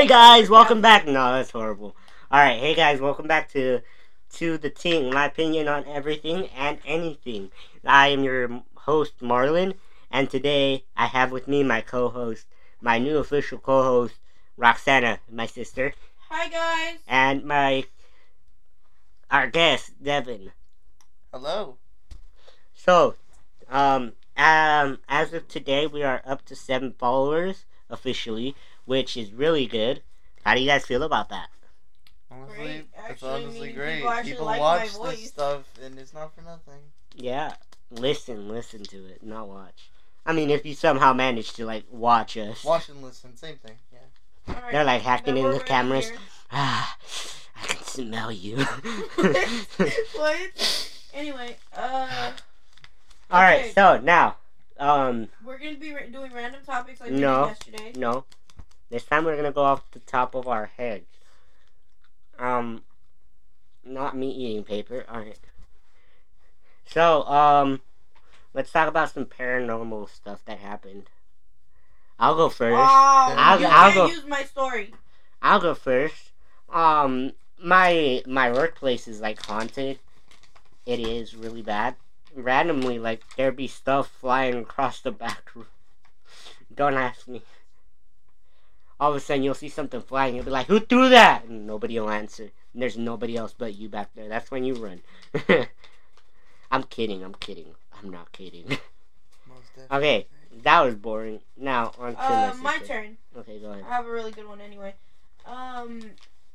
Hey guys, welcome back. No, that's horrible. All right, hey guys, welcome back to to the team. My opinion on everything and anything. I am your host Marlon, and today I have with me my co-host, my new official co-host Roxana, my sister, Hi guys. and my our guest Devin. Hello. So, um, um, as of today, we are up to seven followers officially, which is really good. How do you guys feel about that? Honestly, Great. it's Actually, honestly great. people People like my watch voice. this stuff, and it's not for nothing. Yeah, listen, listen to it, not watch. I mean, if you somehow manage to like watch us, Watch and listen, same thing. Yeah. Alright, they're like hacking in the ready cameras. Ah, I can smell you. what? Anyway, uh, All right, Okay. so now, um, we're gonna be doing random topics like we No. did yesterday. no, this time we're gonna go off the top of our heads. Um, not me eating paper. All right. So, um, let's talk about some paranormal stuff that happened. I'll go first. Oh, I'll- you I'll can't go- use my story. I'll go first. Um, my my workplace is like haunted. It is really bad. Randomly, like there be stuff flying across the back room. Don't ask me. All of a sudden, you'll see something flying. You'll be like, "Who threw that?" And nobody will answer. And there's nobody else but you back there. That's when you run. I'm kidding. I'm kidding. I'm not kidding. Most okay, that was boring. Now on to Uh, my, my turn. Okay, go ahead. I have a really good one anyway. Um,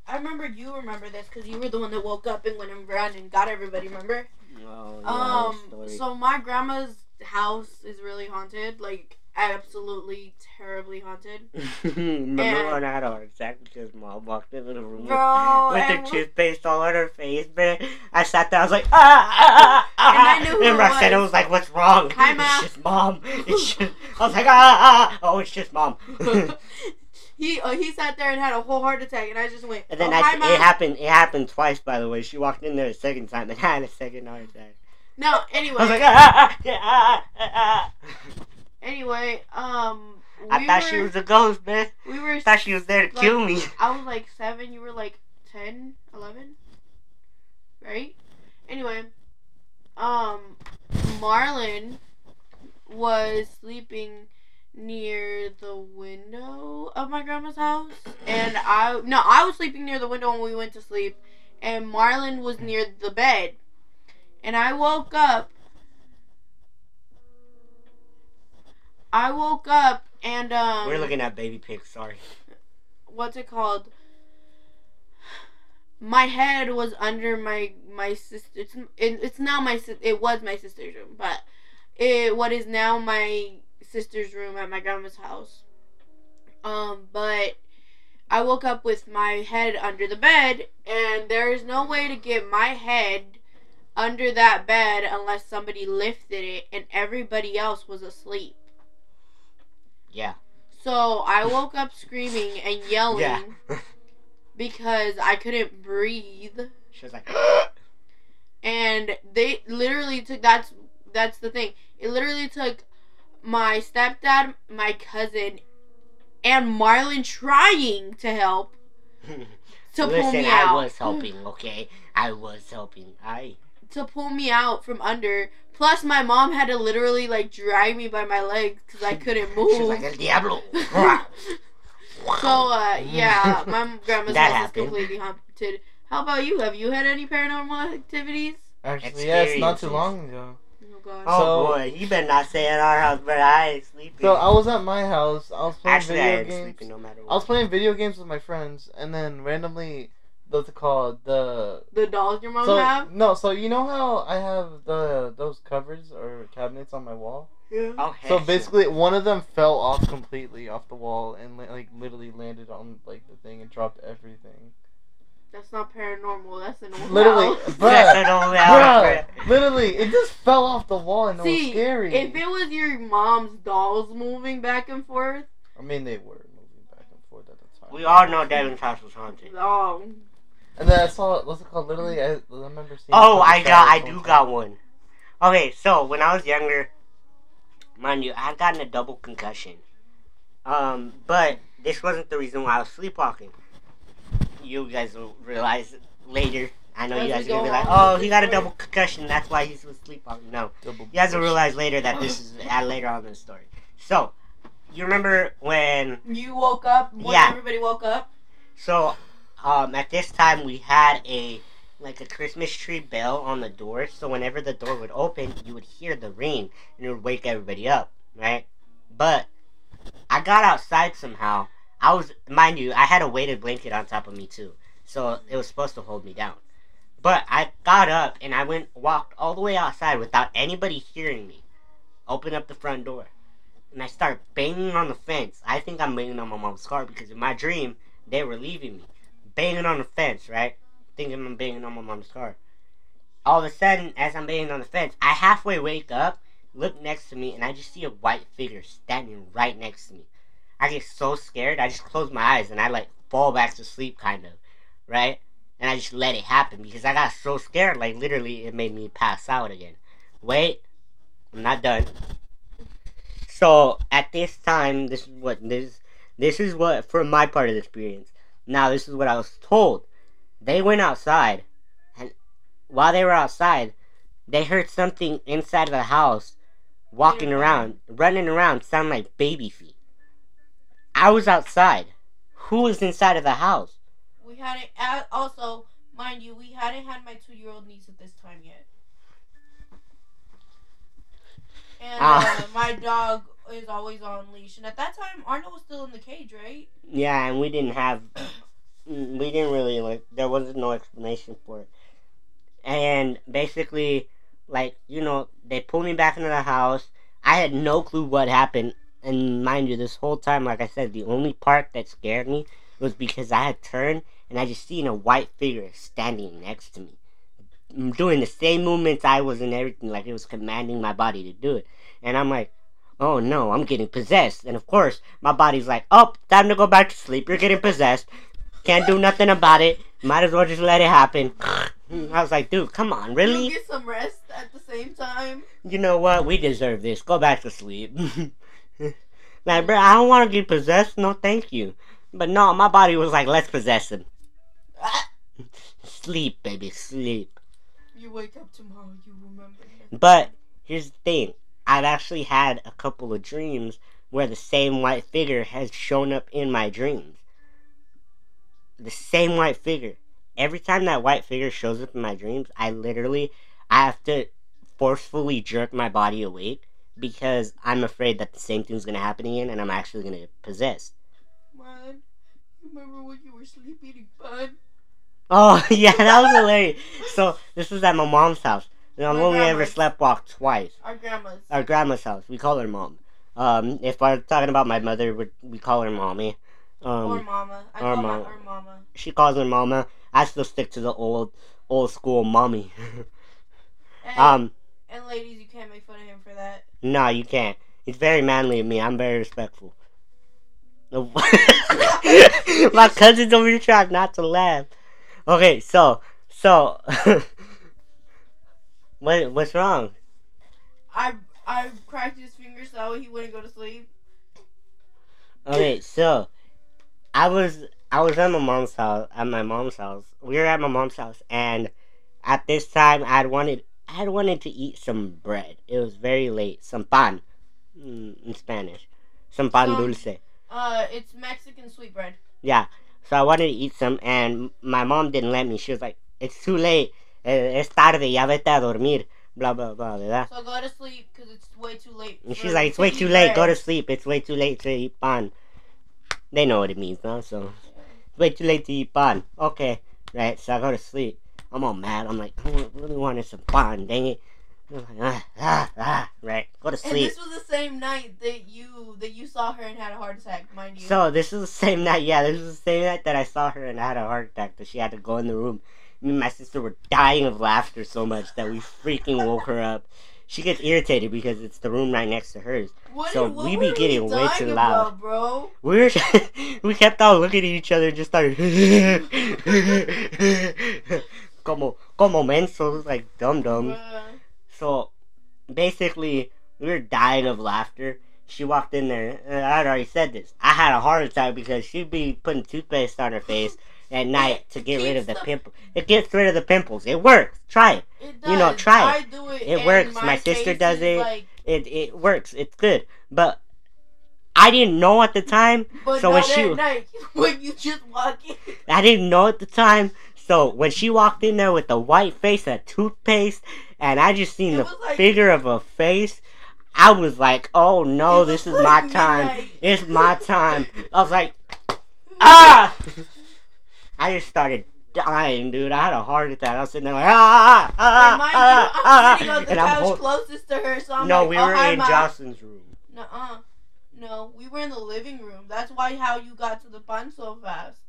I remember you remember this because you were the one that woke up and went around and got everybody. Remember? Oh, yeah, Um, story. so my grandma's house is really haunted, like absolutely terribly haunted. Remember And- when I had a heart attack because mom walked into the room with, Bro, with her toothpaste all on her face, man? I sat there, I was like, ah, ah, ah, And I ah. knew who And it Roxana was. was like, what's wrong? Hi, It's just mom. It's just, I was like, ah, ah, ah. Oh, it's just mom. he uh, he sat there and had a whole heart attack, and I just went. And then oh, I, hi, Mom." it happened. It happened twice, by the way. She walked in there a second time and had a second heart attack. No, anyway, I was like, ah, ah, ah, ah, ah, ah. Anyway, um, I thought were, she was a ghost, man. We were. I thought she was there to like, kill me. I was like seven. You were like 10, 11? right? Anyway, um, Marlon was sleeping near the window of my grandma's house, and I no, I was sleeping near the window when we went to sleep, and Marlon was near the bed, and I woke up. I woke up and um. We're looking at baby pics, sorry. what's it called? My head was under my my sister. It's it, it's now my it was my sister's room, but it what is now my sister's room at my grandma's house. Um, but I woke up with my head under the bed, and there is no way to get my head under that bed unless somebody lifted it, and everybody else was asleep. Yeah. So I woke up screaming and yelling Yeah. because I couldn't breathe. she was like, And they literally took that's that's the thing. It literally took my stepdad, my cousin, and Marlon trying to help to pull Listen, me I was helping, okay? I was helping. I. To pull me out from under. Plus, my mom had to literally like drag me by my legs because I couldn't She was move. like, El Diablo. So uh yeah, my grandma's house happened. is completely haunted. How about you? Have you had any paranormal activities? Actually, yes, not too long ago. Oh god. oh So- boy, you better not stay at our house, but I ain't sleeping. So I was at my house. I was playing Actually, I video ain't games. sleeping no matter what. I was playing video games with my friends, and then randomly, what's it called? The the dolls your mom so have? no, so you know how I have the those covers or cabinets on my wall. Yeah. Oh, So yeah. basically, one of them fell off completely off the wall and like literally landed on like the thing and dropped everything. That's not paranormal. That's an old Literally, house. bruh. That's an old house, Bruh, literally, it just fell off the wall and it was scary. If it was your mom's dolls moving back and forth, I mean, they were moving back and forth at the time. We all know Devin's house was haunted. oh, And then I saw what's it called? Literally, I, I remember seeing. Oh, I got, I do one got one. Okay, so when I was younger, mind you, I had gotten a double concussion. Um, but this wasn't the reason why I was sleepwalking. You guys will realize later. I know As you guys are gonna be like, "Oh, he got a double concussion. That's why he was sleepwalking." No, Double you guys will realize later that this is at later on in the story. So, you remember when? You woke up when Yeah. everybody woke up. So, um, at this time we had a like a Christmas tree bell on the door. So whenever the door would open, you would hear the ring and it would wake everybody up, right? But I got outside somehow. I was, mind you, I had a weighted blanket on top of me too, so it was supposed to hold me down. But I got up and I went walked all the way outside without anybody hearing me. Open up the front door, and I start banging on the fence. I think I'm banging on my mom's car because in my dream they were leaving me, banging on the fence, right? Thinking I'm banging on my mom's car. All of a sudden, as I'm banging on the fence, I halfway wake up, look next to me, and I just see a white figure standing right next to me. I get so scared, I just close my eyes and I like fall back to sleep, kind of, right? And I just let it happen because I got so scared, like literally, it made me pass out again. Wait, I'm not done. So at this time, this is what this this is what for my part of the experience. Now this is what I was told. They went outside, and while they were outside, they heard something inside of the house, walking around, running around, sound like baby feet. I was outside. Who was inside of the house? We hadn't. Uh, also, mind you, we hadn't had my two-year-old niece at this time yet. And Ah. uh, my dog is always on leash. And at that time, Arnold was still in the cage, right? Yeah, and we didn't have, mm, we didn't really like. There wasn't no explanation for it. And basically, like you know, they pulled me back into the house. I had no clue what happened, and mind you, this whole time, like I said, the only part that scared me was because I had turned and I just seen a white figure standing next to me, mm, doing the same movements I was and everything, like it was commanding my body to do it. And I'm like, oh no, I'm getting possessed. And of course, my body's like, oh, time to go back to sleep. You're getting possessed. Can't do nothing about it. Might as well just let it happen. I was like, dude, come on, really? You get some rest at the same time. You know what? We deserve this. Go back to sleep. like, bro, I don't want to get possessed. No, thank you. But no, my body was like, let's possess him. Sleep, baby, sleep. You wake up tomorrow, you remember. nothing. But here's the thing I've actually had a couple of dreams where the same white figure has shown up in my dreams. The same white figure. Every time that white figure shows up in my dreams, I literally I have to forcefully jerk my body awake because I'm afraid that the same thing's gonna happen again and I'm actually gonna get possessed. Man, you remember when you were sleep eating bun? Oh yeah, that was hilarious. So this was at my mom's house. And I've My only ever grandma's. slept walk twice. Our grandma's. our grandma's house. We call her mom. Um, if I'm talking about my mother, we, we call her mommy. or Um, mama. I or call mama. or mama. she calls her mama. I still stick to the old, old school mommy. And, um, and ladies, you can't make fun of him for that. no, you can't. It's very manly of me. I'm very respectful. my cousin's over here trying not to laugh. Okay, so, so, what, what's wrong? I I cracked his fingers so he wouldn't go to sleep. Okay, so I was I was at my mom's house at my mom's house. We were at my mom's house and at this time I had wanted I had wanted to eat some bread. It was very late. Some pan mm, in Spanish. Some pan Some- dulce. Uh, it's Mexican sweet bread. Yeah. So I wanted to eat some and my mom didn't let me. She was like, It's too late. Eh, Es tarde, ya vete a dormir. Blah blah blah blah. So go to sleep because it's way too late. And she's like, It's way too late, go to sleep. It's way too late to eat pan. They know what it means now, so It's way too late to eat pan. Okay, right. So I go to sleep. I'm all mad. I'm like, I really wanted some pan. Dang it. I'm like, ah, ah, ah. Right. Go to sleep. And this was the same night that you that you saw her and had a heart attack, mind you. So this is the same night. Yeah, this is the same night that I saw her and I had a heart attack. That she had to go in the room. Me and my sister were dying of laughter so much that we freaking woke her up. She gets irritated because it's the room right next to hers. what so we be getting way too loud. about, bro. We were, we kept on looking at each other, and just started como como mensos, like dum dum. Bruh. So basically, we were dying of laughter, she walked in there. And I had already said this. I had a heart attack because she'd be putting toothpaste on her face at night to get rid of the the- pimple. It gets rid of the pimples. It works. Try it. It You know, try I it. do it. It works. My sister does it. Like, It it works. It's good. But I didn't know at the time. but So not when she- night when you just walk in. I didn't know at the time. So when she walked in there with the white face and toothpaste, and I just seen It the like- figure of a face, I was like, "Oh no, this is my time. It's my time." I was like, "Ah!" I just started dying, dude. I had a heart attack. I was sitting there like, "Ah, ah, And mind ah, you, I'm ah," sitting on the and I'm couch hold- closest to her, so I'm No, like, we oh, were hi, in Ma. Jocelyn's room. Nuh-uh. No, we were in the living room. That's why how you got to the fun so fast.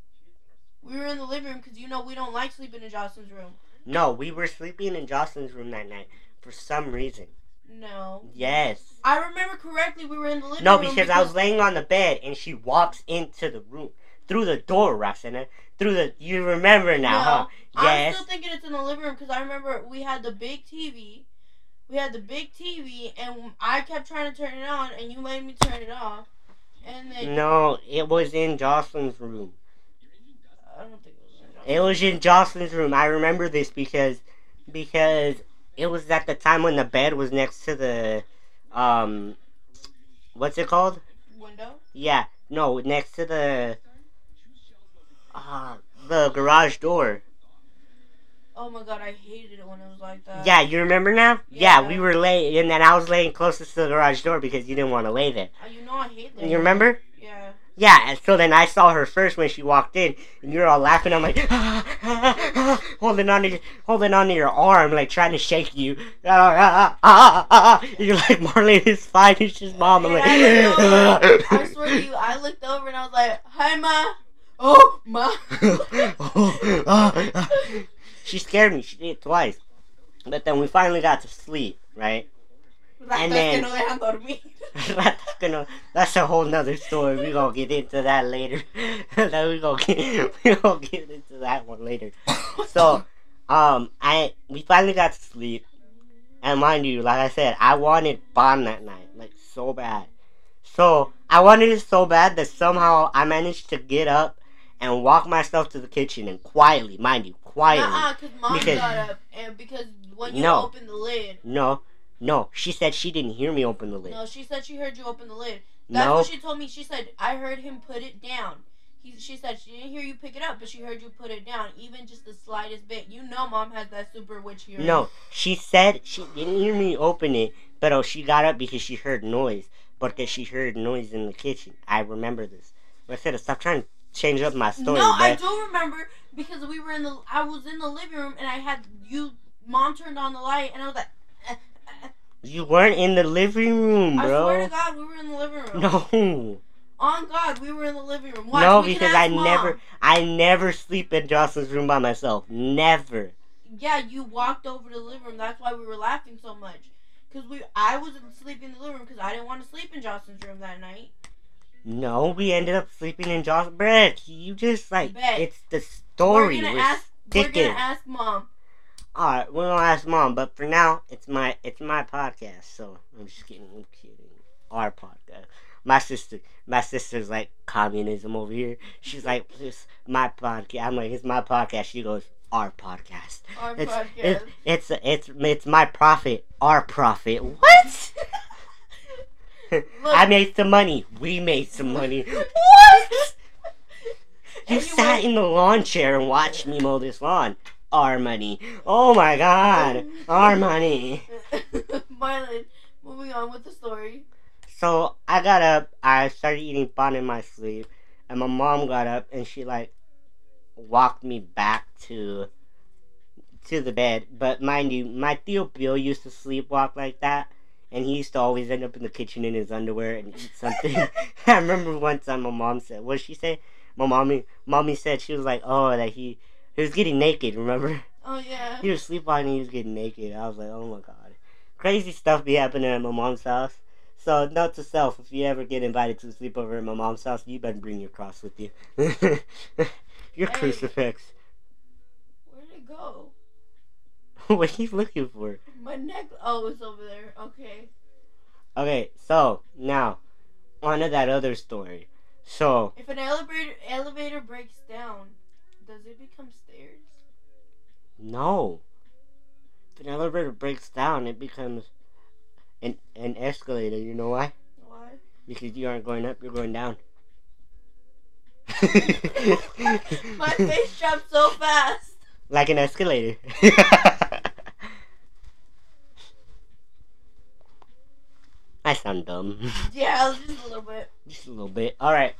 We were in the living room because you know we don't like sleeping in Jocelyn's room. No, we were sleeping in Jocelyn's room that night for some reason. No. Yes. I remember correctly. We were in the living room. No, room because I was laying on the bed and she walks into the room through the door, Roxana. Through the. You remember now, No, huh? I'm still thinking it's in the living room because I remember we had the big TV. We had the big TV, and I kept trying to turn it on, and you made me turn it off. And then No, it was in Jocelyn's room. I don't think it was. In It was in Jocelyn's room. I remember this because because it was at the time when the bed was next to the um what's it called? window. Yeah, no, next to the uh the garage door. Oh my god, I hated it when it was like that. Yeah, you remember now? Yeah, Yeah. we were laying, and then I was laying closest to the garage door because you didn't want to lay there. Uh, You know I hate that. You remember? Yeah. Yeah, and so then I saw her first when she walked in, and you're all laughing. I'm like, holding on to your, holding on to your arm, like trying to shake you. Ah, ah, ah, ah. You're like, Marlene is fine. It's just mom. I'm like, I, I swear to you, I looked over and I was like, "Hi, ma." Oh, ma. she scared me. She did it twice, but then we finally got to sleep, right? And then- no dejan dormir. that's gonna that's a whole nother story. We gonna get into that later. That we gonna get we gonna get into that one later. So, um, I we finally got to sleep, and mind you, like I said, I wanted Bond that night, like so bad. So I wanted it so bad that somehow I managed to get up and walk myself to the kitchen and quietly, mind you, quietly. Nuh-uh, because mom Because- got up and because when you No. opened the lid, No, no, she said she didn't hear me open the lid. no, she said she heard you open the lid. That's No, what she told me. She said I heard him put it down. He, she said she didn't hear you pick it up, but she heard you put it down, even just the slightest bit. You know, mom has that super witch hearing. No, she said she didn't hear me open it, but oh, she got up because she heard noise. Because she heard noise in the kitchen. I remember this. I said, stop trying to change up my story, no, I do remember because we were in the. I was in the living room and I had you. Mom turned on the light and I was like, eh, eh, eh. You weren't in the living room, bro. I swear to. God, we were in the living room. No, On God, we were in the living room. Watch, no, because I Mom. never, I never sleep in Jocelyn's room by myself. Never. Yeah, you walked over to the living room. That's why we were laughing so much. Cause we, I wasn't sleeping in the living room because I didn't want to sleep in Jocelyn's room that night. No, we ended up sleeping in Jocelyn's bed. You just like Bet. it's the story. We're gonna ask. We're gonna ask mom. All right, we're gonna ask mom, but for now, it's my it's my podcast. So I'm just kidding. I'm kidding. Our podcast. My sister, my sister's like communism over here. She's like, "It's my podcast." I'm like, "It's my podcast." She goes, "Our podcast." Our It's podcast. it's it's it's it's my profit. Our profit. What? I made some money. We made some money. What? You sat in the lawn chair and watched me mow this lawn. Our money. Oh my god. Our money. Marlon, moving on with the story. So I got up, I started eating fun in my sleep, and my mom got up and she like walked me back to to the bed. But mind you, my Theo Bill used to sleepwalk like that. And he used to always end up in the kitchen in his underwear and eat something. I remember one time my mom said, what did she say? My mommy, mommy said she was like, oh, that he, he was getting naked. Remember? Oh yeah. He was sleepwalking. He was getting naked. I was like, oh my god, crazy stuff be happening at my mom's house. So note to self: if you ever get invited to sleep over at my mom's house, you better bring your cross with you. your Hey. crucifix. Where did it go? what are you looking for? My neck. Oh, it's over there. Okay. Okay, so now on to that other story. So If an elevator elevator breaks down, does it become stairs? no. If an elevator breaks down, it becomes an an escalator. You know why? Why? Because you aren't going up, you're going down. My face dropped so fast. like an escalator. I sound dumb. Yeah, just a little bit. Just a little bit. Alright.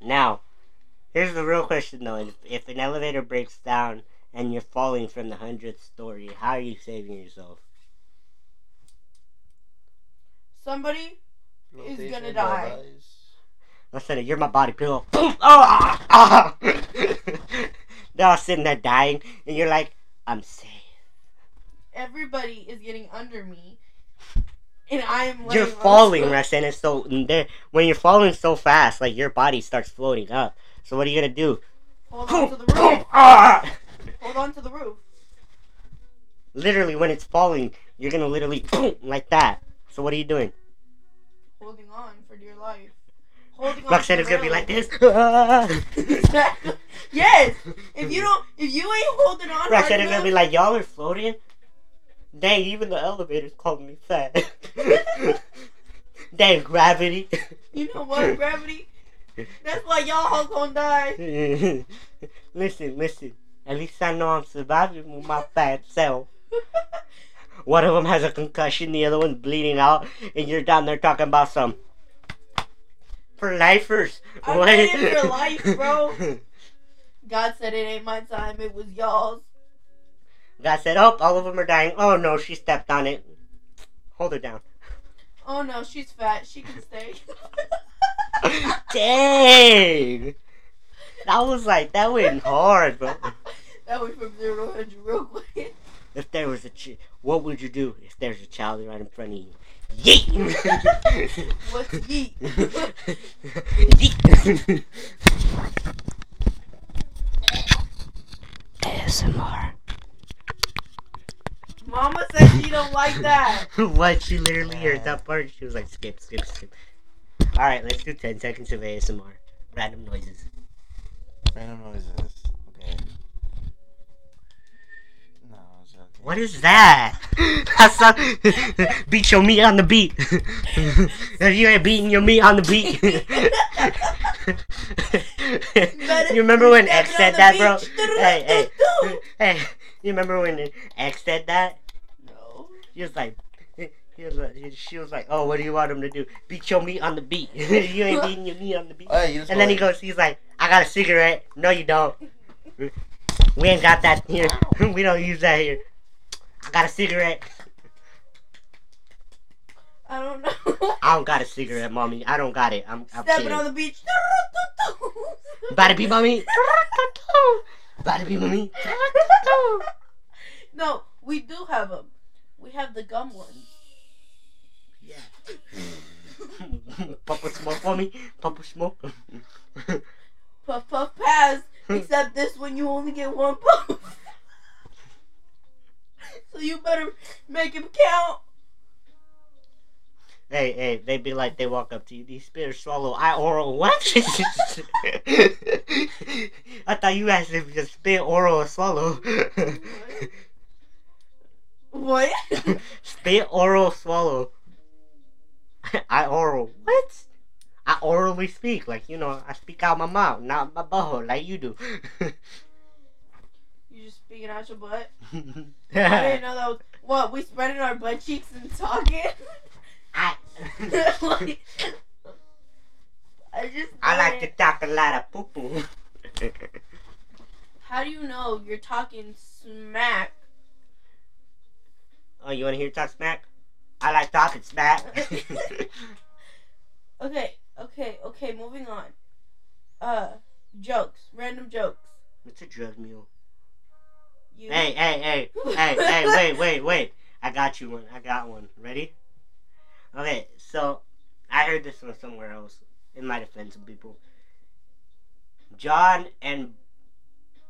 Now, here's the real question though. If, if an elevator breaks down and you're falling from the hundredth story, how are you saving yourself? Somebody Flotation gonna die. dies. Instead of you're my body pillow. Boom! Oh, ah. They're all sitting there dying, and you're like, I'm safe. everybody is getting under me, and I'm. You're falling, the- and it's so and when you're falling so fast, like your body starts floating up. So what are you gonna do? Hold on to the roof. Ah! Hold on to the roof. Literally, when it's falling, you're gonna literally like that. So what are you doing? Holding on for dear life. Holding on. Roxanne is gonna be like this. Yes. If you don't, if you ain't holding on, Roxanne is gonna be like, y'all are floating. Dang, even the elevator's calling me fat. Dang, gravity. you know what, gravity. That's why y'all all gonna die. listen, listen. At least I know I'm surviving with my fat self. One of them has a concussion, the other one's bleeding out, and you're down there talking about some for lifers. I'm What? in for life, bro. God said it ain't my time. It was y'all's. God said, "Oh, all of them are dying." Oh no, she stepped on it. Hold her down. Oh no, she's fat. She can stay. Dang, that was like that went hard, bro. that went from zero to 100 real quick. If there was a, ch- what would you do if there's a child right in front of you? Yeet. What's yeet? Yeet. ASMR. Mama said she don't like that. what? She literally heard that part. She was like, skip, skip, skip. All right, let's do 10 seconds of ASMR. Random noises. Random noises. Okay. No, it's okay. What is that? That's not, beat your meat on the beat. if you ain't beating your meat on the beat. you remember when X said that, bro? Hey, hey, hey. You remember when X said that? No. He was like, he was like, she was like, oh, what do you want him to do? Beat your meat on the beat. you ain't beating your meat on the beat. You just And then he goes, he's like, I got a cigarette. No, you don't. We ain't got that here. we don't use that here. I got a cigarette. I don't know. I don't got a cigarette, mommy. I don't got it. I'm, I'm Stepping kidding. on the beach. About to be mommy. About to be mommy. no, we do have them. We have the gum one. Yeah. Papa smoke for me. Papa smoke. Puff puff pass. Except this one, you only get one puff. so you better make him count. Hey, hey, they be like, they walk up to you, these you spit or swallow? I oral, what? I thought you asked if you could spit, oral, or swallow. What? spit, oral, swallow. I oral, what? I orally speak, like, you know, I speak out my mouth, not my butthole, like you do. you just speaking out your butt. I didn't know that was what we spreading our butt cheeks and talking. I, Like, I just. I like to talk a lot of poo poo. How do you know you're talking smack? Oh, you wanna hear talk smack? I like talking smack. Okay, okay, okay. Moving on. Uh, jokes, random jokes. it's a drug mule. You. Hey, hey, hey, hey, hey, wait, wait, wait. I got you one. I got one. Ready? Okay, so I heard this one somewhere else. It might offend some people. John and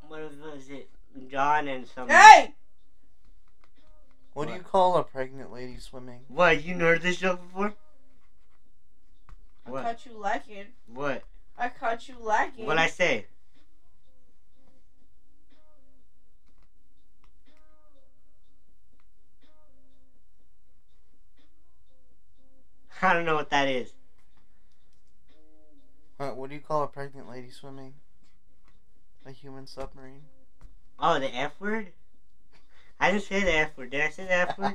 what was it? John and some. Hey! What do you call a pregnant lady swimming? What? You heard this joke before? I What? caught you lacking. What? I caught you lacking. What I say? I don't know what that is. What, what do you call a pregnant lady swimming? A human submarine? Oh, the F word? I didn't say the F word. Did I say the F word?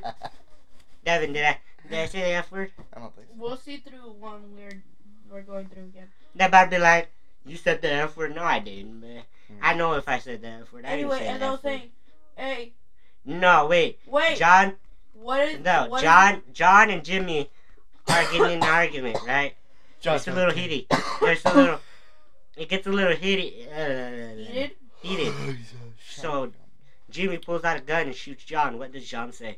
Devin, did I did I say the F word? I don't think so. We'll see through one we're we're going through again. That about be like, you said the F word? No, I didn't, man. I know if I said the F word. I Anyway, didn't say as the I F saying, hey, No, wait. wait, John, what is no, what is- John, John and Jimmy are getting in an argument, right? It's a little heaty. There's a little. It gets a little heaty. Uh, heated? Heated. So- Jimmy pulls out a gun and shoots John. What does John say?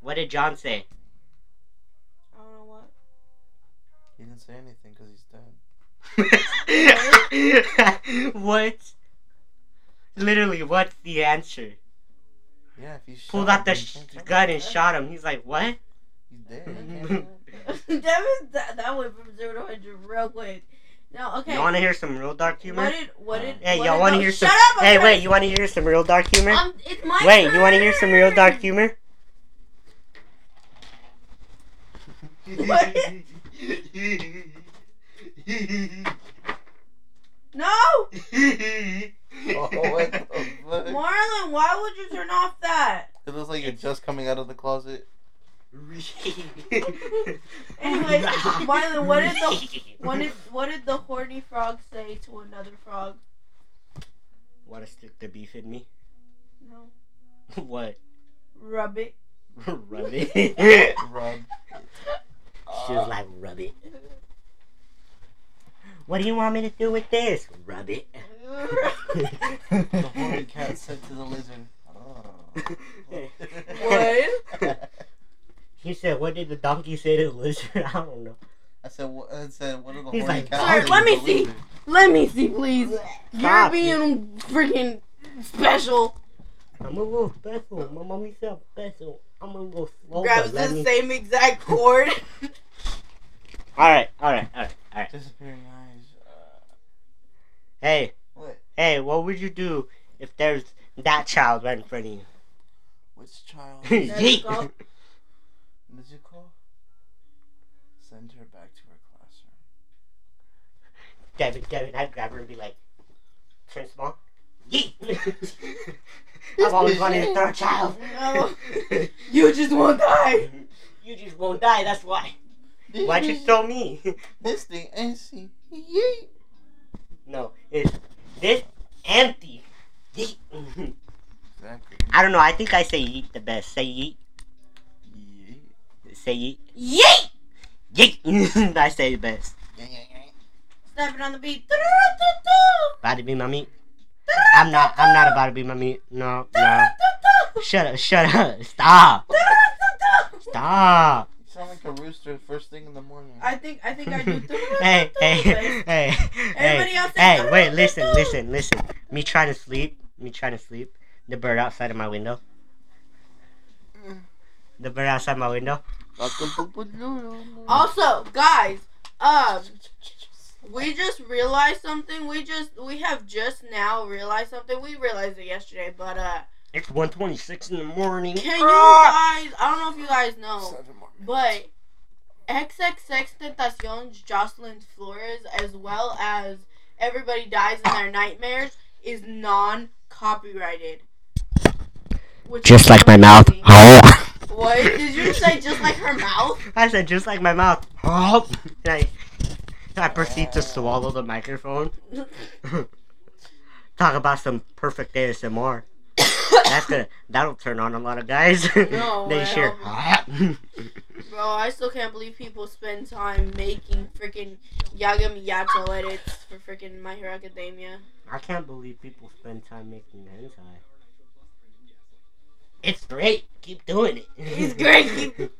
What did John say? I don't know what. He didn't say anything because he's dead. what? Literally, what's the answer? Yeah, if he shot Pulled out him, the sh- gun and shot him. He's like, what? He's dead. He can't do anything. that was that, that went from zero to hundred real quick. No, okay. You want to hear some real dark humor? What did what did? Hey, y'all want to the- hear Shut some? up! I'm Hey, wait, you want to hear some real dark humor? Um, it's my Wait, you want to hear some real dark humor? What? No, Oh, what the fuck? Marlon, why would you turn off that? It looks like you're just coming out of the closet. Anyway, Marlon, what did the what did what did the horny frog say to another frog? Want to stick the beef in me? No, what? rub it. rub it. Rub. she was like, rub it. What do you want me to do with this? Rub it. the horny cat said to the lizard. Oh. What? He said, what did the donkey say to the lizard? I don't know. I said, what, I said, what are the He's horny like, cats Sir, let me see. lizard? Let me see, please. You're being freaking special. I'm a little special. My mommy said special. I'm a little slow. Grabs but the me- same exact cord. Alright, alright, alright, alright. Disappearing eyes. Uh, Hey, what? hey, what would you do if there's that child right in front of you? Which child? Yeet. Go. Musical? Send her back to her classroom. Devin, Devin, I'd grab her and be like, turn small. Yeet! I've always wanted a third child. No. You just won't die. You just won't die, that's why. Why'd you throw me? This thing ain't see. Yeet. no, it's this empty. Yeet. Exactly. I don't know, I think I say yeet the best. Say yeet. Yeet. Say yeet. Yeet! Yeet! I say the best. Snapping on the beat. About to be my meat. I'm not, I'm not about to be my meat. No, no. Shut up, shut up. Stop. Stop. You sound like a rooster first thing in the morning. I think I think I do. Hey, hey, hey, Everybody hey, else hey, wait, listen, listen, listen. Me trying to sleep, me trying to sleep, the bird outside of my window. Mm. The bird outside my window. Also, guys, um, we just realized something. We just we have just now realized something. We realized it yesterday, but uh, It's 126 in the morning. can you Ah! guys? I don't know if you guys know, Seven more but XXX Tentacion's Jocelyn Flores, as well as Everybody Dies in Their Nightmares, is non-copyrighted. Just like my mouth. Crazy. What did you say? Just like her mouth? I said just like my mouth. Oh. And I, I proceed to swallow the microphone. Talk about some perfect ASMR. That's gonna that'll turn on a lot of guys. No, they I sure. Bro, I still can't believe people spend time making freaking Yaga Miyato edits for freaking My Hero Academia. I can't believe people spend time making hentai. It's great. Keep doing it. It's great.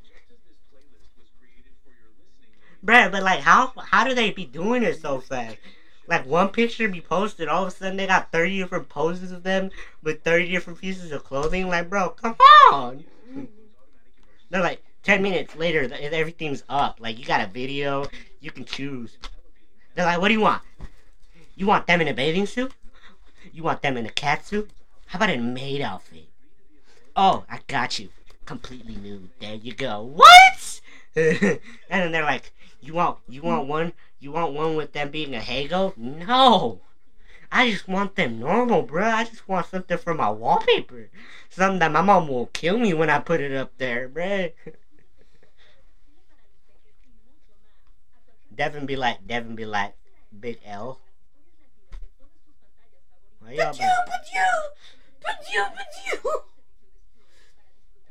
Bruh, but like, how how do they be doing it so fast? Like one picture be posted, all of a sudden they got thirty different poses of them with thirty different pieces of clothing. Like, bro, come on. They're like, Ten minutes later, everything's up. Like you got a video, you can choose. They're like, "What do you want? You want them in a bathing suit? You want them in a cat suit? How about a maid outfit? Oh, I got you, completely nude. There you go. What? and then they're like, "You want you want one? You want one with them being a Hago? No." I just want them normal, bruh. I just want something for my wallpaper. Something that my mom will kill me when I put it up there, bruh. Devin be like, Devin be like, Big L. Why But you, but you, but you, but you.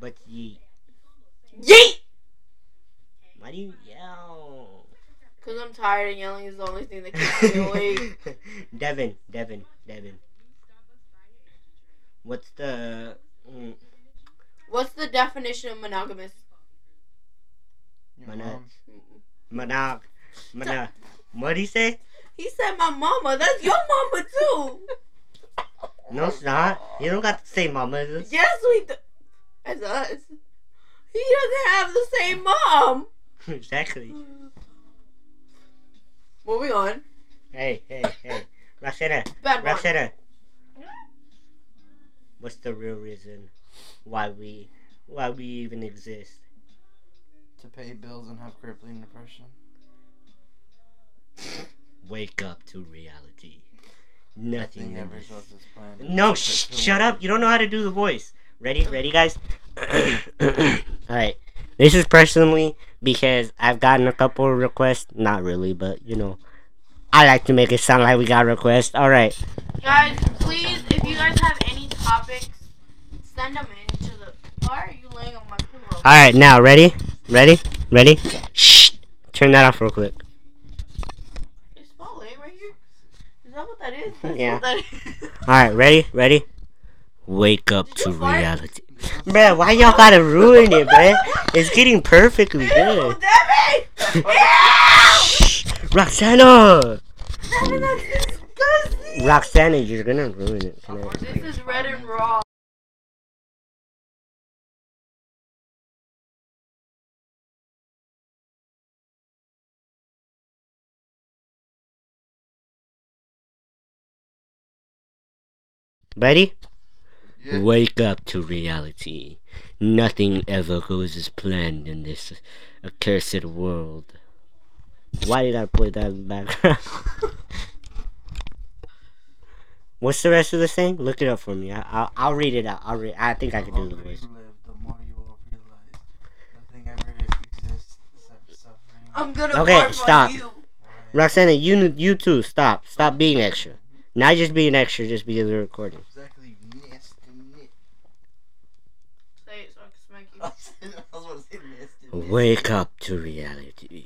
But ye, Yeet! why do you yell? Because I'm tired and yelling is the only thing that keeps me awake. Devin, Devin, Devin. What's the? Mm, What's the definition of monogamous? Your Why not? mom. monog, monog. What do you say? He said my mama. That's your mama too. No, it's not. You don't got to say mama. Yes, we do. As us. He doesn't have the same mom. exactly. Moving on. Hey, hey, hey. Roxana, Bad one. Roxana. What's the real reason why we why we even exist? To pay bills and have crippling depression. Wake up to reality. Nothing Nothing ever ever. goes as planned. No, sh- shut up. You don't know how to do the voice. Ready? Ready, guys? Alright. This is personally because I've gotten a couple of requests. Not really, but you know. I like to make it sound like we got requests. Alright. Guys, please, if you guys have any topics, send them in to the. Why are you laying on my pillow? Alright, now, ready? Ready? Ready? Shh! Turn that off real quick. Right here? Is that what that is? That's Yeah. What that is. Alright, ready? Ready? Wake up to reality. Bruh, why y'all gotta ruin it, bruh? It's getting perfectly Ew, good. Oh, Devin! Ew! Shh! Roxana! Devin, that's disgusting. Roxana, you're gonna ruin it. Can I- This is red and raw. Ready? Yeah. Wake up to reality. Nothing ever goes as planned in this accursed world. Why did I put that in the background? What's the rest of the saying? Look it up for me. I, I'll, I'll read it out. I'll read. I think I can do the voice. you live, the more you will realize nothing ever exists except suffering. I'm gonna Okay, stop. you. Roxana, you you too. Stop. Stop being extra. Not just being extra just because we're recording. Exactly. Nasty. Say it so I can smack you. I was about to say nasty. Wake up to reality.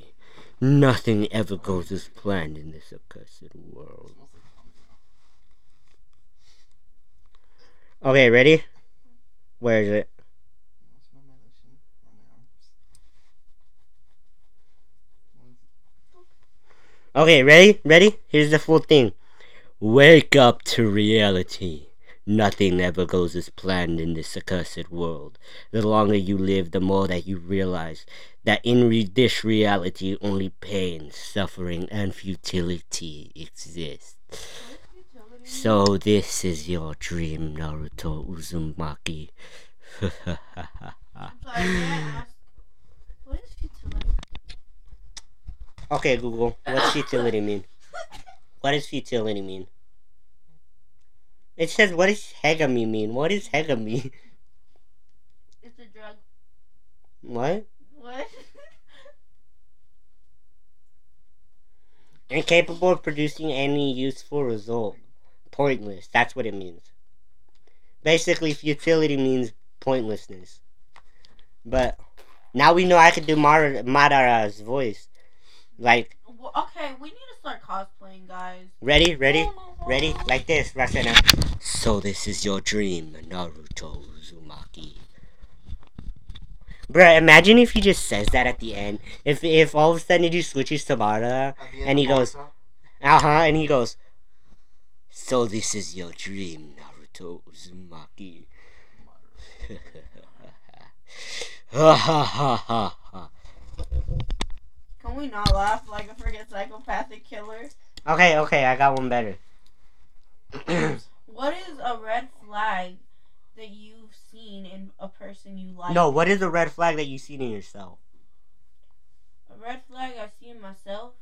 Nothing ever goes as planned in this accursed world. Okay, ready? Where is it? Okay, ready? Ready? Here's the full thing. Wake up to reality. Nothing ever goes as planned in this accursed world. The longer you live, the more that you realize that in re- this reality only pain, suffering, and futility exist. So this is your dream, Naruto Uzumaki. I'm sorry, may I ask, What is futility? okay, Google. What's futility mean? What does futility mean? It says, what does hegami mean? What is hegami? It's a drug. What? What? Incapable of producing any useful result. Pointless. That's what it means. Basically, futility means pointlessness. But now we know I can do Mar- Madara's voice. Like, Well, okay, we need to start cosplaying, guys. ready, ready, ready? Like this, Rasena. So this is your dream, Naruto Uzumaki. Bruh, imagine if he just says that at the end. If if all of a sudden he just switches to Madara, And he goes- Uh huh. And he goes, So this is your dream, Naruto Uzumaki. Ha ha ha ha ha. Can we not laugh like a freaking psychopathic killer? Okay, okay, I got one better. What is a red flag that you've seen in a person you like? no, what is a red flag that you've seen in yourself? A red flag I see in myself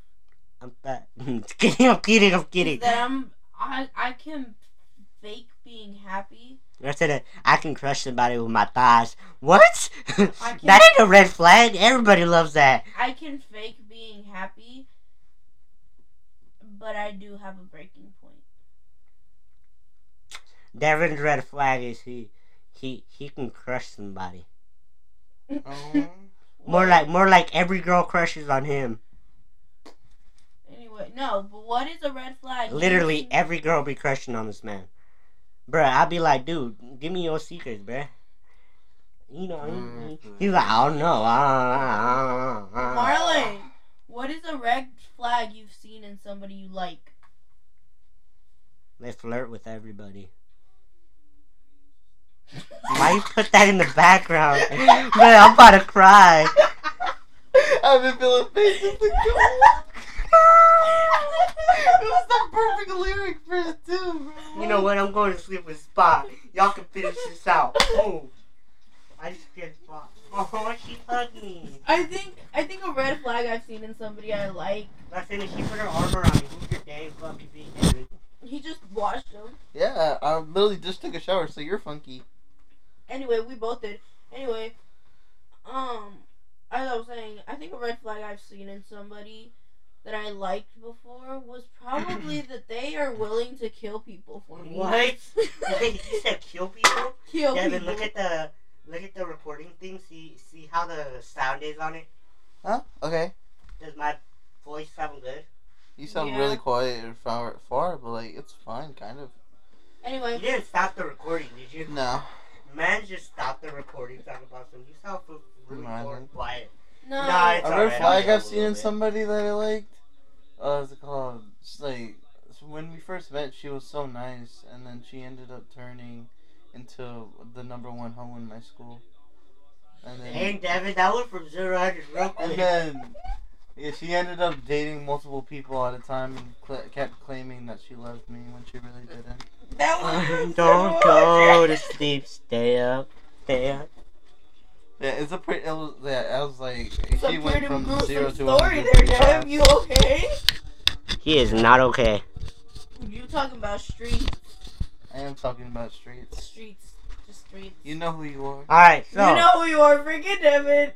I'm fat. I'm kidding, I'm kidding, I'm kidding. that I'm I I can fake being happy. I said I can crush somebody with my thighs. What? That ain't a red flag. Everybody loves that. I can fake being happy, but I do have a breaking point. Devin's red flag is he he he can crush somebody. Um, More like more like every girl crushes on him. Anyway, no, but what is a red flag? Literally every girl be crushing on this man. Bruh, I'd be like, dude, give me your secrets, bruh. You know, he- he- he's like, oh no. Uh, Marlon, what is a red flag you've seen in somebody you like? They flirt with everybody. Why you put that in the background? Man, I'm about to cry. I've been feeling faces to go. it was the perfect lyric for it too, bro. You know what? I'm going to sleep with Spot. Y'all can finish this out. Oh, I just get Spot. Oh, she hugged me. I think I think a red flag I've seen in somebody I like. Listen, if she put her arm around me, who's your dang fucking feet, David? He just washed him. Yeah, I literally just took a shower, so you're funky. Anyway, we both did. Anyway, um, as I was saying, I think a red flag I've seen in somebody that I liked before was probably that they are willing to kill people for me. What? you said kill people? kill Devin, people. look at the look at the recording thing. See see how the sound is on it. Huh? Okay. Does my voice sound good? You sound Yeah. really quiet and far, far, but like it's fine, kind of. Anyway. You didn't stop the recording, did you? No. Man, just stop the recording. Talk about some. You sound so really I quiet. didn't. quiet. no. Nah, it's A alright, red I'll flag get a I've seen in somebody that I liked. Uh, what's it called? It's like when we first met, she was so nice, and then she ended up turning into the number one hoe in my school. And then, Hey, Devin, that one from Zero to Hundred real and then, yeah, she ended up dating multiple people at a time and cl- kept claiming that she loved me when she really didn't. that was Don't go to sleep. Stay up. Stay up. Yeah, it's a pretty. It was, yeah, I was like, It's a she went from zero to story 100 there, pretty Dev. You okay? He is not okay. You talking about streets? I am talking about streets. Streets, just streets. You know who you are. All right, so you know who you are, freaking Devin.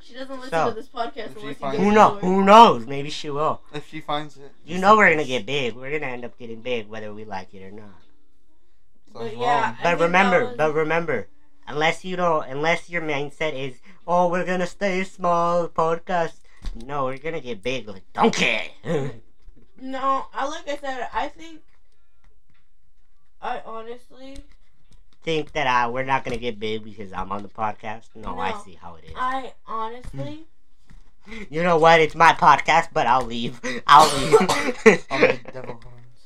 She doesn't listen So, to this podcast unless you who into knows? Who knows? Maybe she will. If she finds it, You know we're gonna get big. We're gonna end up getting big, whether we like it or not. sounds But yeah, wrong. I But remember, was- but remember, unless you don't, unless your mindset is, oh, we're gonna stay small podcast. No, we're gonna get big like donkey. No, I like I said, I think I honestly Think that I we're not gonna get big because I'm on the podcast? No, I see how it is. I honestly You know what? It's my podcast, but I'll leave. I'll leave. Oh, I'll make devil horns.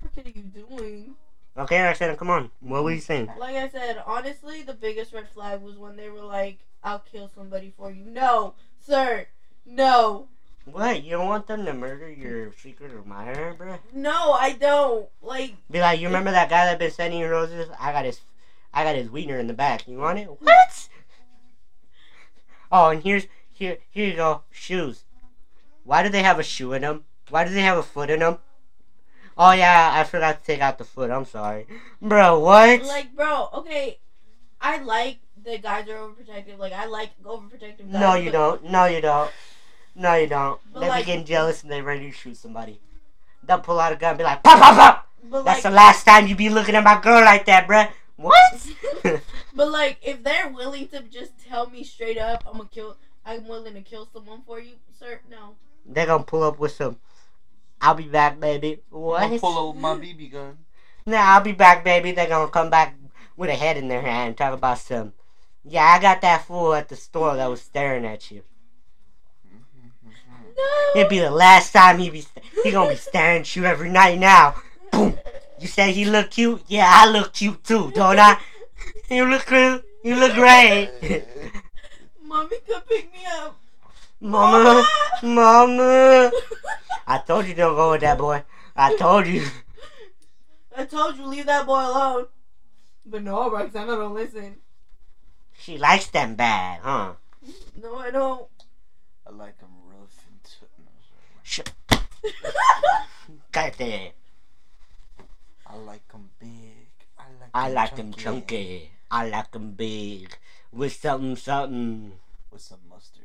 what are you doing? Okay, Roxanne, come on. What were you saying? Like I said, honestly the biggest red flag was when they were like, I'll kill somebody for you. No, sir. No. What? You don't want them to murder your secret admirer, bruh? No, I don't. Like Be like, you remember that guy that been sending you roses? I got his, I got his wiener in the back. You want it? What? Oh, and here's here here you go. Shoes. Why do they have a shoe in them? Why do they have a foot in them? Oh yeah, I forgot to take out the foot. I'm sorry, bro. What? like bro, okay. I like that guys are overprotective. Like I like overprotective guys. no, you don't. No, you don't. No, you don't. But they like- be getting jealous and they ready to shoot somebody. They'll pull out a gun and be like, pop, pop, pop. That's like the last time you be looking at my girl like that, bruh. What? But like, if they're willing to just tell me straight up, I'm gonna kill. I'm willing to kill someone for you, sir. No. They're gonna pull up with some. I'll be back, baby. What? I'll pull out my BB gun. Nah, I'll be back, baby. They're gonna come back with a head in their hand, talk about some. Yeah, I got that fool at the store that was staring at you. No. It'd be the last time he be. St- he gonna be staring at you every night now. Boom. You say he look cute? Yeah, I look cute too, don't I? You look cute. You look great. Mommy come pick me up. Mama, mama. I told you don't go with that boy. I told you. I told you leave that boy alone. But no, Roxana don't listen. She likes them bad, huh? No, I don't. I like them rough and t- no, Sh- Cállate. I like them big. I like. I them like them chunky. I like them big. With something, something. with some mustard.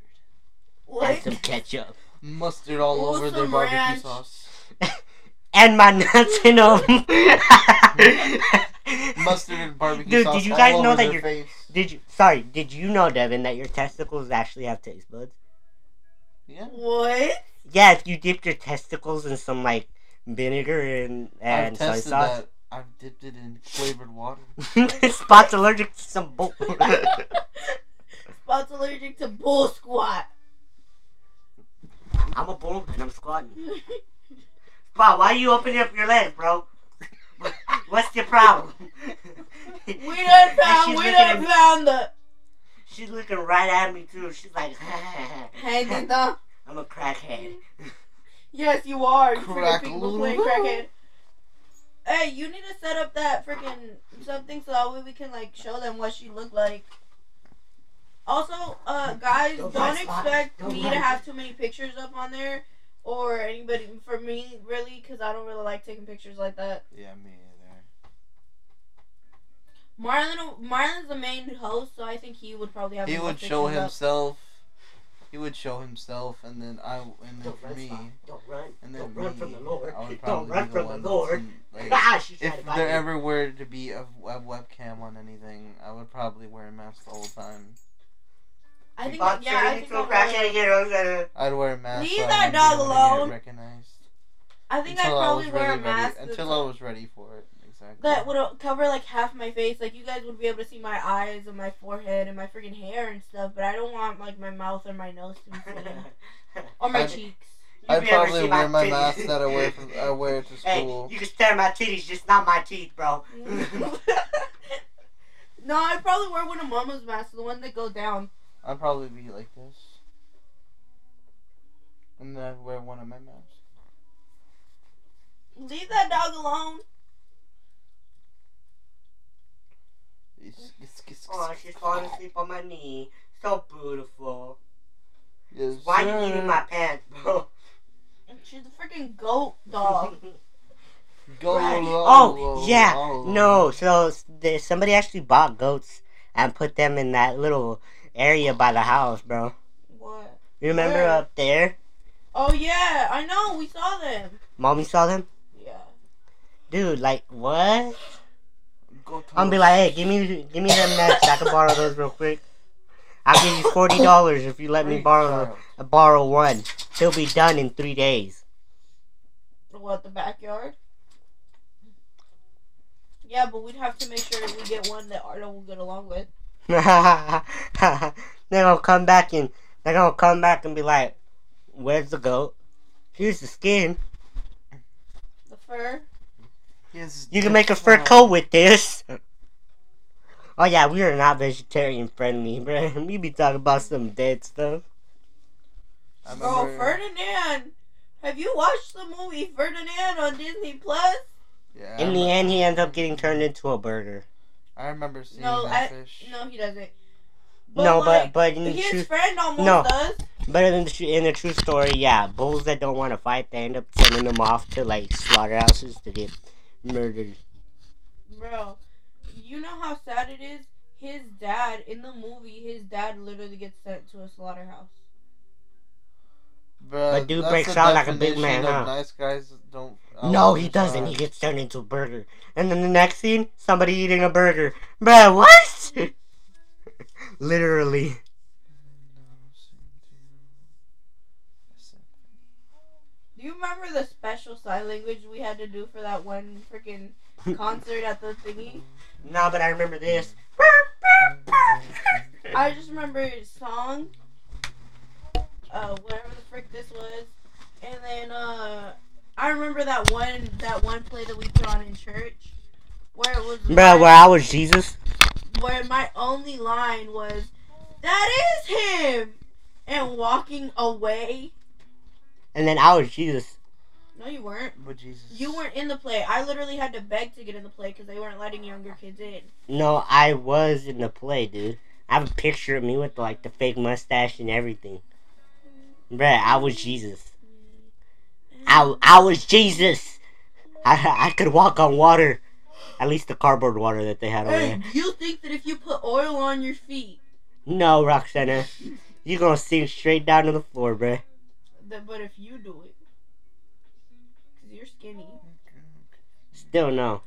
And what? some ketchup. Mustard all Oh, over their barbecue ranch. sauce. And my nuts in them. Mustard and barbecue Dude, sauce. did you guys over know that your- face. Did you? Sorry, did you know, Devin, that your testicles actually have taste buds? Yeah. What? Yeah, if you dip your testicles in some like vinegar and and I've soy sauce. that. I've dipped it in flavored water. Spot's allergic to some bull. Spot's allergic to bull squat. I'm a bull and I'm squatting. Spot, why are you opening up your leg, bro? What's your problem? We done And found, she's we done at- found the. She's looking right at me too. She's like, Hey, Tita. I'm a crackhead. Yes, you are. You Crack freaking people loodle. crackhead. Hey, you need to set up that freaking something so that way we can like show them what she looked like. Also, uh, guys, Don't don't, expect Don't me to have too many pictures up on there, or anybody for me really, because I don't really like taking pictures like that. Yeah, me either. Marlon, Marlon's the main host, so I think he would probably have. He would show pictures up. himself. He would show himself, and then I, and then Don't for me, Spot. Don't run. and then Don't me, run from the Lord. I would Don't run be the from the Lord. that's like, Ah, if there me. ever were to be a, a webcam on anything, I would probably wear a mask the whole time. I think, Spot yeah, I turning think into a I'll crackhead really- again. I'm gonna- I'd wear a mask. Leave so I that wouldn't be dog alone. Recognized. I think I'd until I probably wear really a mask ready. Until I was ready for it. Exactly. that would uh, cover like half my face. Like you guys would be able to see my eyes and my forehead and my freaking hair and stuff. But I don't want like my mouth or my nose to be seen or my I'd- cheeks. You I'd be able to probably wear my titties. mask that I wear from, I wear to school. Hey, you can stare at my titties, just not my teeth, bro. no, I'd probably wear one of Mama's masks, the one that go down. I'd probably be like this. And then I'd wear one of my masks. Leave that dog alone. Oh, she's falling asleep on my knee. So beautiful. Yes, Why you eating my pants, bro? She's a freaking goat dog. Go Right. low, Oh, low, yeah. low. No, so s- there, somebody actually bought goats and put them in that little area by the house, bro. what? You remember Where? up there? Oh yeah, I know. We saw them. Mommy saw them? Yeah. Dude, like, what? I'm be like, hey, give me, give me them nuts. I can borrow those real quick. I'll give you forty dollars if you let me borrow child. uh, borrow one. He'll be done in three days. What the backyard? Yeah, but we'd have to make sure we get one that Arlo will get along with. they're gonna come back and they're gonna come back and be like, "Where's the goat? Here's the skin. The fur. Yes, You can make a fur that's coat with this." Oh yeah, we are not vegetarian friendly, bro. We be talking about some dead stuff. I Bro, remember- Ferdinand. Have you watched the movie Ferdinand on Disney Plus? Yeah, In the end, he ends up getting turned into a burger. I remember seeing No, that I- fish. No, he doesn't. no, like, but but in the his truth, friend almost No. does. but in the in the true story, yeah, bulls that don't want to fight, they end up sending them off to like slaughterhouses to get murdered. Bro, you know how sad it is? His dad, in the movie, his dad literally gets sent to a slaughterhouse. Bruh, But dude breaks out like a big man, huh? Nice guys don't. No, he doesn't. He gets turned into a burger. And then the next scene, somebody eating a burger. Bruh, what? Literally. Do you remember the special sign language we had to do for that one freaking concert at the thingy? No, but I remember this. I just remember his song, uh, whatever the frick this was, and then uh, I remember that one that one play that we put on in church, where it was Bruh, like- where I was Jesus. where my only line was, "That is him," and walking away. And then I was Jesus. No, you weren't. But Jesus. You weren't in the play. I literally had to beg to get in the play because they weren't letting younger kids in. No, I was in the play, dude. I have a picture of me with like the fake mustache and everything. Bruh, I was Jesus. I, I was Jesus. I, I could walk on water. At least the cardboard water that they had over Hey, there. you think that if you put oil on your feet, No, Roxana. You're gonna sink straight down to the floor, bruh. but if you do it, because you're skinny. Still no.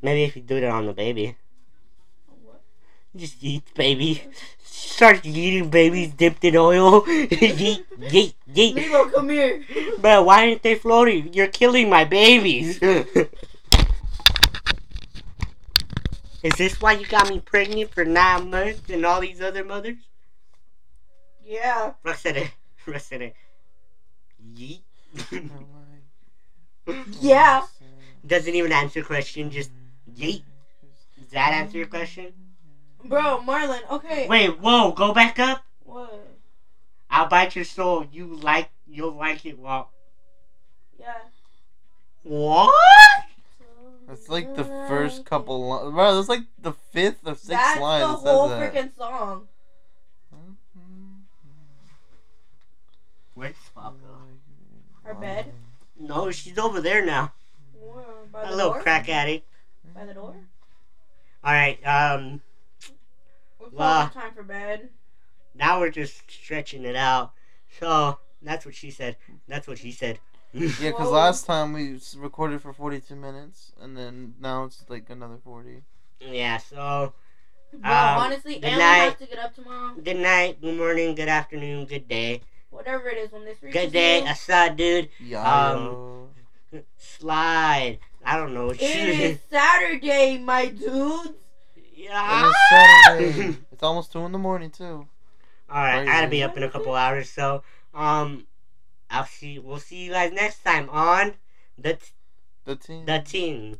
Maybe if you do it on the baby. What? Just eat baby. Start eating babies dipped in oil. yeet, yeet, yeet. Lilo, come here. Bro, why aren't they floating? You're killing my babies. Is this why you got me pregnant for nine months and all these other mothers? Yeah. Roxana, Roxana. Yeet. Yeah. Doesn't even answer question, just yeet. Does that answer your question? Bro, Marlon, okay. Wait, whoa, go back up. What? I'll bite your soul. You like, you'll like it. Well, Yeah. what? That's like the first couple lines. Bro, that's like the fifth or sixth That's line the whole that. freaking song. Where's Papa? Her bed? No, she's over there now. Where? By A the little door? crack addict. By the door? Alright, um, It's well, time for bed. now we're just stretching it out. So, that's what she said. That's what she said. Yeah, because last time we recorded for 42 minutes, and then now it's like another 40. yeah, so, Bro, Um, honestly, good Ellen night. has to get up tomorrow. good night, good morning, good afternoon, good day. Whatever it is, when this reaches Good day, you, Asa, dude. Yeah. Um, Slide. I don't know. it is Saturday, my dudes. Yeah. it's Saturday. it's almost 2 in the morning, too. Alright, I gotta be up in a couple hours, so, um, I'll see, we'll see you guys next time on the, The team. the team.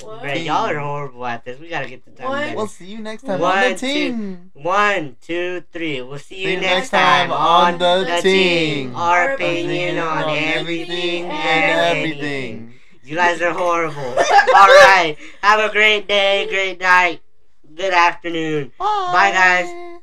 What? Bruh, y'all are horrible at this. We gotta get the time better. We'll see you next time One, on the team. One, two, three. We'll see you See you next time on the, the team. team. Our opinion on on everything and and everything. You guys are horrible. Alright. Have a great day, great night, good afternoon. Bye, guys.